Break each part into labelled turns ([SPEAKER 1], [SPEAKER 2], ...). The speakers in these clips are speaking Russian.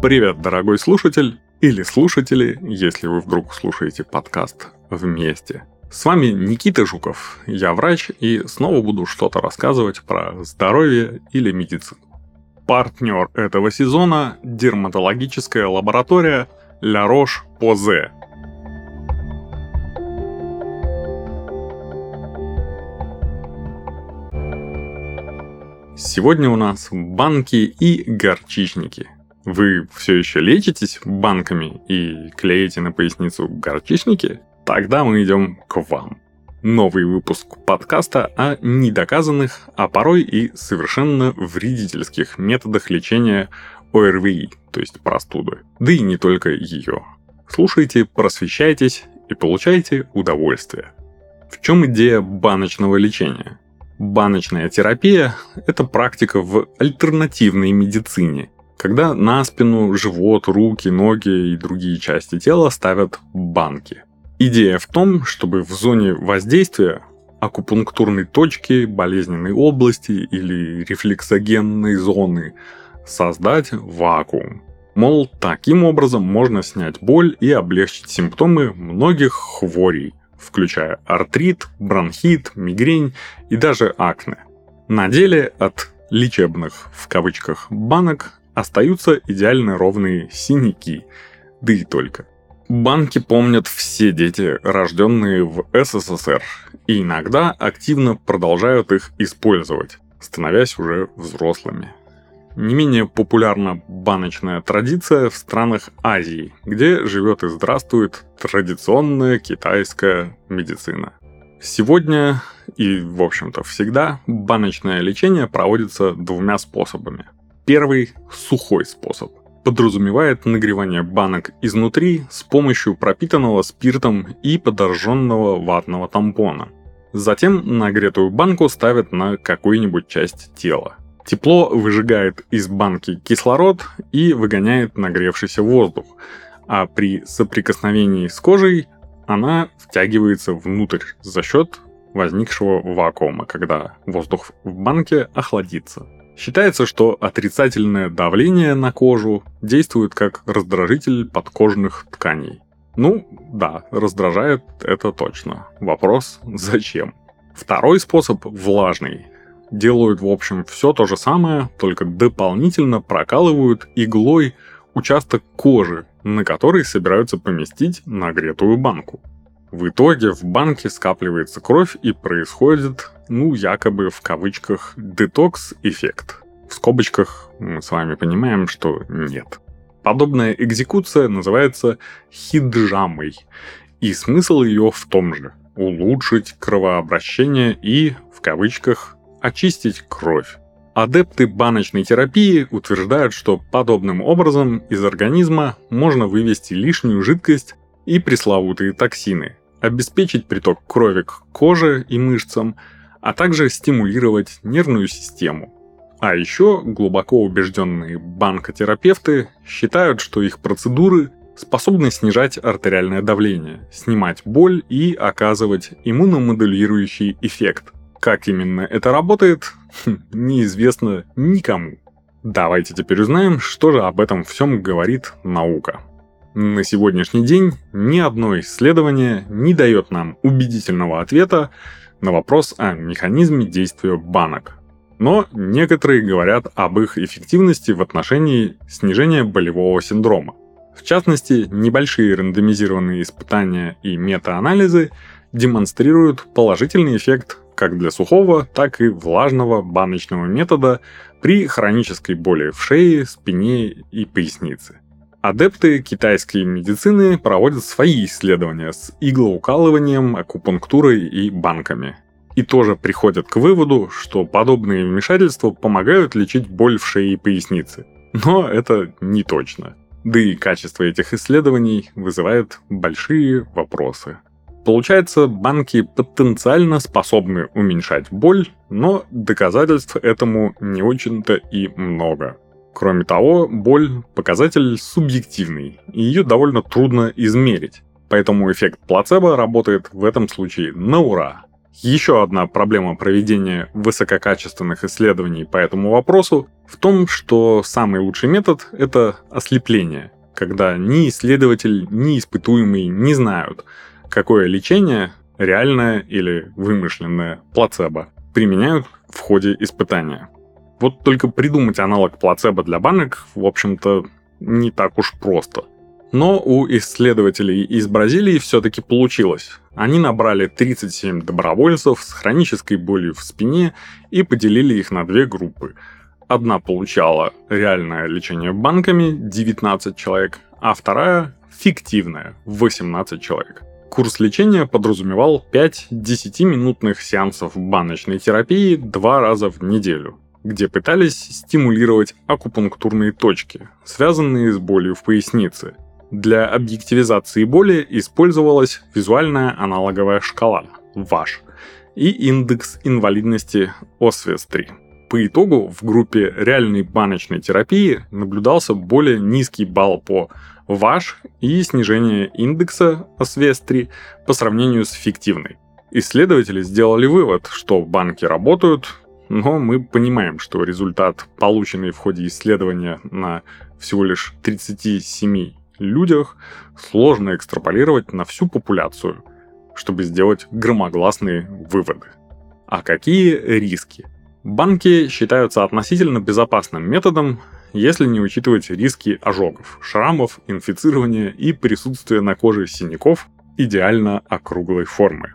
[SPEAKER 1] Привет, дорогой слушатель или слушатели, если вы вдруг слушаете подкаст вместе. С вами Никита Жуков, я врач и снова буду что-то рассказывать про здоровье или медицину. Партнер этого сезона – дерматологическая лаборатория La Roche-Posay. Сегодня у нас банки и горчичники. Вы все еще лечитесь банками и клеите на поясницу горчичники? Тогда мы идем к вам. Новый выпуск подкаста о недоказанных, а порой и совершенно вредительских методах лечения ОРВИ, то есть простуды. Да и не только ее. Слушайте, просвещайтесь и получайте удовольствие. В чем идея баночного лечения? Баночная терапия – это практика в альтернативной медицине, когда на спину, живот, руки, ноги и другие части тела ставят банки. Идея в том, чтобы в зоне воздействия акупунктурной точки, болезненной области или рефлексогенной зоны создать вакуум. Мол, таким образом можно снять боль и облегчить симптомы многих хворей, включая артрит, бронхит, мигрень и даже акне. На деле от лечебных в кавычках банок остаются идеально ровные синяки, да и только – Банки помнят все дети, рожденные в СССР, и иногда активно продолжают их использовать, становясь уже взрослыми. Не менее популярна баночная традиция в странах Азии, где живет и здравствует традиционная китайская медицина. Сегодня и, в общем-то, всегда баночное лечение проводится двумя способами. Первый – сухой способ – подразумевает нагревание банок изнутри с помощью пропитанного спиртом и подожженного ватного тампона. Затем нагретую банку ставят на какую-нибудь часть тела. Тепло выжигает из банки кислород и выгоняет нагревшийся воздух, а при соприкосновении с кожей она втягивается внутрь за счет возникшего вакуума, когда воздух в банке охладится. Считается, что отрицательное давление на кожу действует как раздражитель подкожных тканей. Ну, да, раздражает это точно. Вопрос, зачем? Второй способ влажный. Делают, в общем, все то же самое, только дополнительно прокалывают иглой участок кожи, на который собираются поместить нагретую банку. В итоге в банке скапливается кровь и происходит, ну, якобы в кавычках, детокс-эффект. В скобочках мы с вами понимаем, что нет. Подобная экзекуция называется хиджамой, и смысл ее в том же – улучшить кровообращение и, в кавычках, очистить кровь. Адепты баночной терапии утверждают, что подобным образом из организма можно вывести лишнюю жидкость и пресловутые токсины, обеспечить приток крови к коже и мышцам, а также стимулировать нервную систему. А еще глубоко убежденные банкотерапевты считают, что их процедуры способны снижать артериальное давление, снимать боль и оказывать иммуномодулирующий эффект. Как именно это работает, неизвестно никому. Давайте теперь узнаем, что же об этом всем говорит наука. На сегодняшний день ни одно исследование не дает нам убедительного ответа на вопрос о механизме действия банок. Но некоторые говорят об их эффективности в отношении снижения болевого синдрома. В частности, небольшие рандомизированные испытания и метаанализы демонстрируют положительный эффект как для сухого, так и влажного баночного метода при хронической боли в шее, спине и пояснице. Адепты китайской медицины проводят свои исследования с иглоукалыванием, акупунктурой и банками. И тоже приходят к выводу, что подобные вмешательства помогают лечить боль в шее и пояснице. Но это не точно. Да и качество этих исследований вызывает большие вопросы. Получается, банки потенциально способны уменьшать боль, но доказательств этому не очень-то и много. Кроме того, боль – показатель субъективный, и ее довольно трудно измерить. Поэтому эффект плацебо работает в этом случае на ура. Еще одна проблема проведения высококачественных исследований по этому вопросу в том, что самый лучший метод – это ослепление, когда ни исследователь, ни испытуемый не знают, какое лечение, реальное или вымышленное плацебо, применяют в ходе испытания. Вот только придумать аналог плацебо для банок, в общем-то, не так уж просто – но у исследователей из Бразилии все-таки получилось. Они набрали 37 добровольцев с хронической болью в спине и поделили их на две группы. Одна получала реальное лечение банками 19 человек, а вторая фиктивное 18 человек. Курс лечения подразумевал 5 10-минутных сеансов баночной терапии два раза в неделю, где пытались стимулировать акупунктурные точки, связанные с болью в пояснице – для объективизации боли использовалась визуальная аналоговая шкала ВАШ и индекс инвалидности ОСВЕС-3. По итогу в группе реальной баночной терапии наблюдался более низкий балл по ВАШ и снижение индекса ОСВЕС-3 по сравнению с фиктивной. Исследователи сделали вывод, что банки работают, но мы понимаем, что результат, полученный в ходе исследования на всего лишь 37 людях сложно экстраполировать на всю популяцию, чтобы сделать громогласные выводы. А какие риски? Банки считаются относительно безопасным методом, если не учитывать риски ожогов, шрамов, инфицирования и присутствия на коже синяков идеально округлой формы,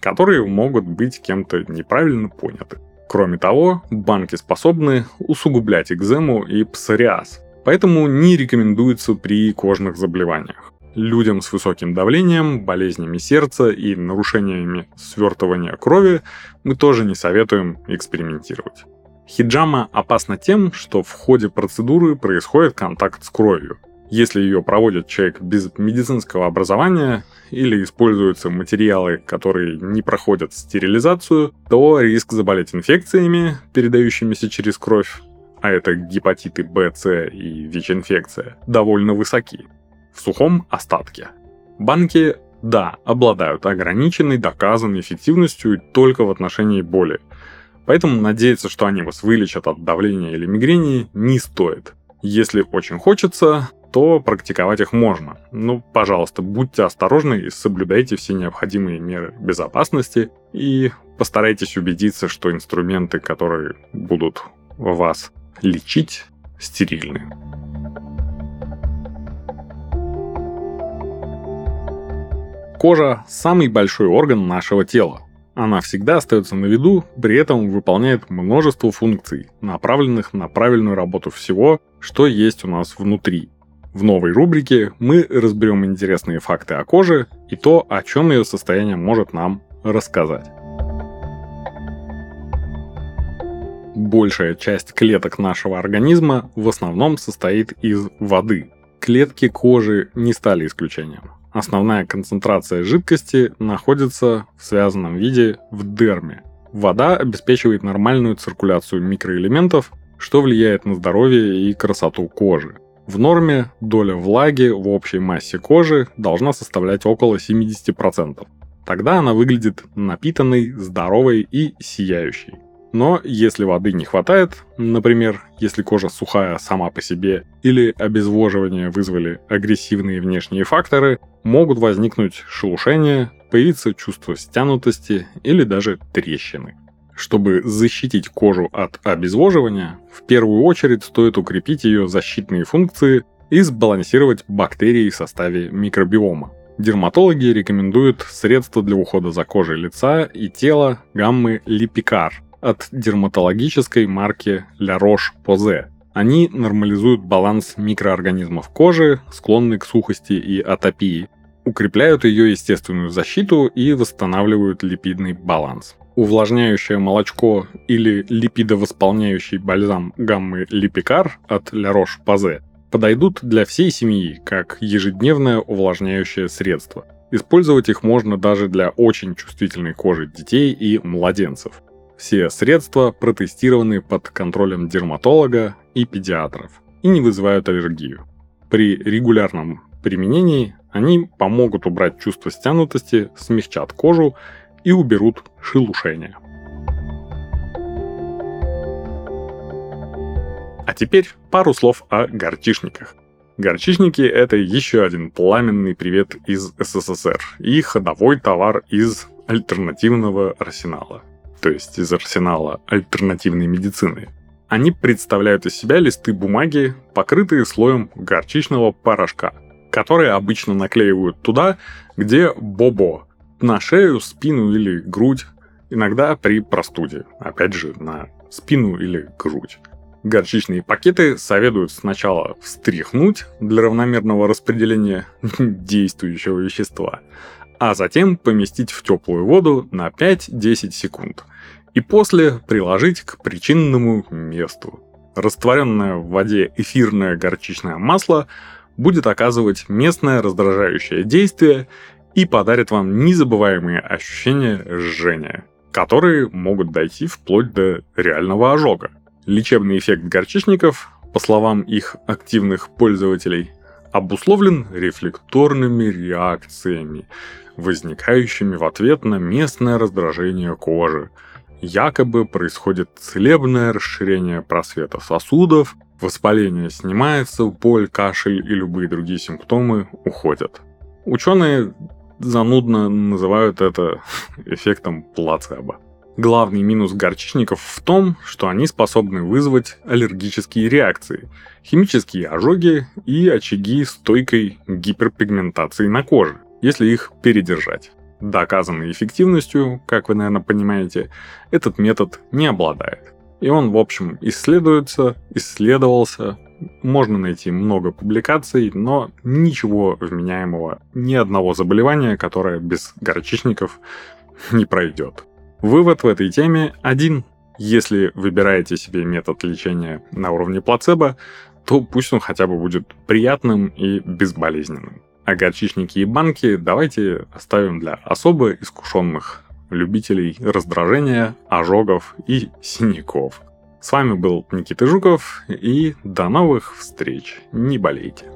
[SPEAKER 1] которые могут быть кем-то неправильно поняты. Кроме того, банки способны усугублять экзему и псориаз, поэтому не рекомендуется при кожных заболеваниях. Людям с высоким давлением, болезнями сердца и нарушениями свертывания крови мы тоже не советуем экспериментировать. Хиджама опасна тем, что в ходе процедуры происходит контакт с кровью. Если ее проводит человек без медицинского образования или используются материалы, которые не проходят стерилизацию, то риск заболеть инфекциями, передающимися через кровь, а это гепатиты Б, С и ВИЧ-инфекция, довольно высоки. В сухом остатке. Банки, да, обладают ограниченной доказанной эффективностью только в отношении боли. Поэтому надеяться, что они вас вылечат от давления или мигрени, не стоит. Если очень хочется, то практиковать их можно. Ну, пожалуйста, будьте осторожны и соблюдайте все необходимые меры безопасности и постарайтесь убедиться, что инструменты, которые будут вас лечить стерильны. Кожа – самый большой орган нашего тела. Она всегда остается на виду, при этом выполняет множество функций, направленных на правильную работу всего, что есть у нас внутри. В новой рубрике мы разберем интересные факты о коже и то, о чем ее состояние может нам рассказать. большая часть клеток нашего организма в основном состоит из воды. Клетки кожи не стали исключением. Основная концентрация жидкости находится в связанном виде в дерме. Вода обеспечивает нормальную циркуляцию микроэлементов, что влияет на здоровье и красоту кожи. В норме доля влаги в общей массе кожи должна составлять около 70%. Тогда она выглядит напитанной, здоровой и сияющей. Но если воды не хватает, например, если кожа сухая сама по себе или обезвоживание вызвали агрессивные внешние факторы, могут возникнуть шелушения, появиться чувство стянутости или даже трещины. Чтобы защитить кожу от обезвоживания, в первую очередь стоит укрепить ее защитные функции и сбалансировать бактерии в составе микробиома. Дерматологи рекомендуют средства для ухода за кожей лица и тела гаммы Липикар – от дерматологической марки La Roche-Posay. Они нормализуют баланс микроорганизмов кожи, склонной к сухости и атопии, укрепляют ее естественную защиту и восстанавливают липидный баланс. Увлажняющее молочко или липидовосполняющий бальзам гаммы Липикар от La Roche-Posay подойдут для всей семьи как ежедневное увлажняющее средство. Использовать их можно даже для очень чувствительной кожи детей и младенцев. Все средства протестированы под контролем дерматолога и педиатров и не вызывают аллергию. При регулярном применении они помогут убрать чувство стянутости, смягчат кожу и уберут шелушение. А теперь пару слов о горчишниках. Горчичники – это еще один пламенный привет из СССР и ходовой товар из альтернативного арсенала, то есть из арсенала альтернативной медицины. Они представляют из себя листы бумаги, покрытые слоем горчичного порошка, которые обычно наклеивают туда, где бобо, на шею, спину или грудь, иногда при простуде, опять же, на спину или грудь. Горчичные пакеты советуют сначала встряхнуть для равномерного распределения действующего вещества, а затем поместить в теплую воду на 5-10 секунд. И после приложить к причинному месту. Растворенное в воде эфирное горчичное масло будет оказывать местное раздражающее действие и подарит вам незабываемые ощущения жжения, которые могут дойти вплоть до реального ожога. Лечебный эффект горчичников, по словам их активных пользователей, обусловлен рефлекторными реакциями, возникающими в ответ на местное раздражение кожи. Якобы происходит целебное расширение просвета сосудов, воспаление снимается, боль, кашель и любые другие симптомы уходят. Ученые занудно называют это эффектом плацебо. Главный минус горчичников в том, что они способны вызвать аллергические реакции, химические ожоги и очаги стойкой гиперпигментации на коже, если их передержать. Доказанной эффективностью, как вы, наверное, понимаете, этот метод не обладает. И он, в общем, исследуется, исследовался, можно найти много публикаций, но ничего вменяемого, ни одного заболевания, которое без горчичников не пройдет. Вывод в этой теме один. Если выбираете себе метод лечения на уровне плацебо, то пусть он хотя бы будет приятным и безболезненным. А горчичники и банки давайте оставим для особо искушенных любителей раздражения, ожогов и синяков. С вами был Никита Жуков и до новых встреч. Не болейте.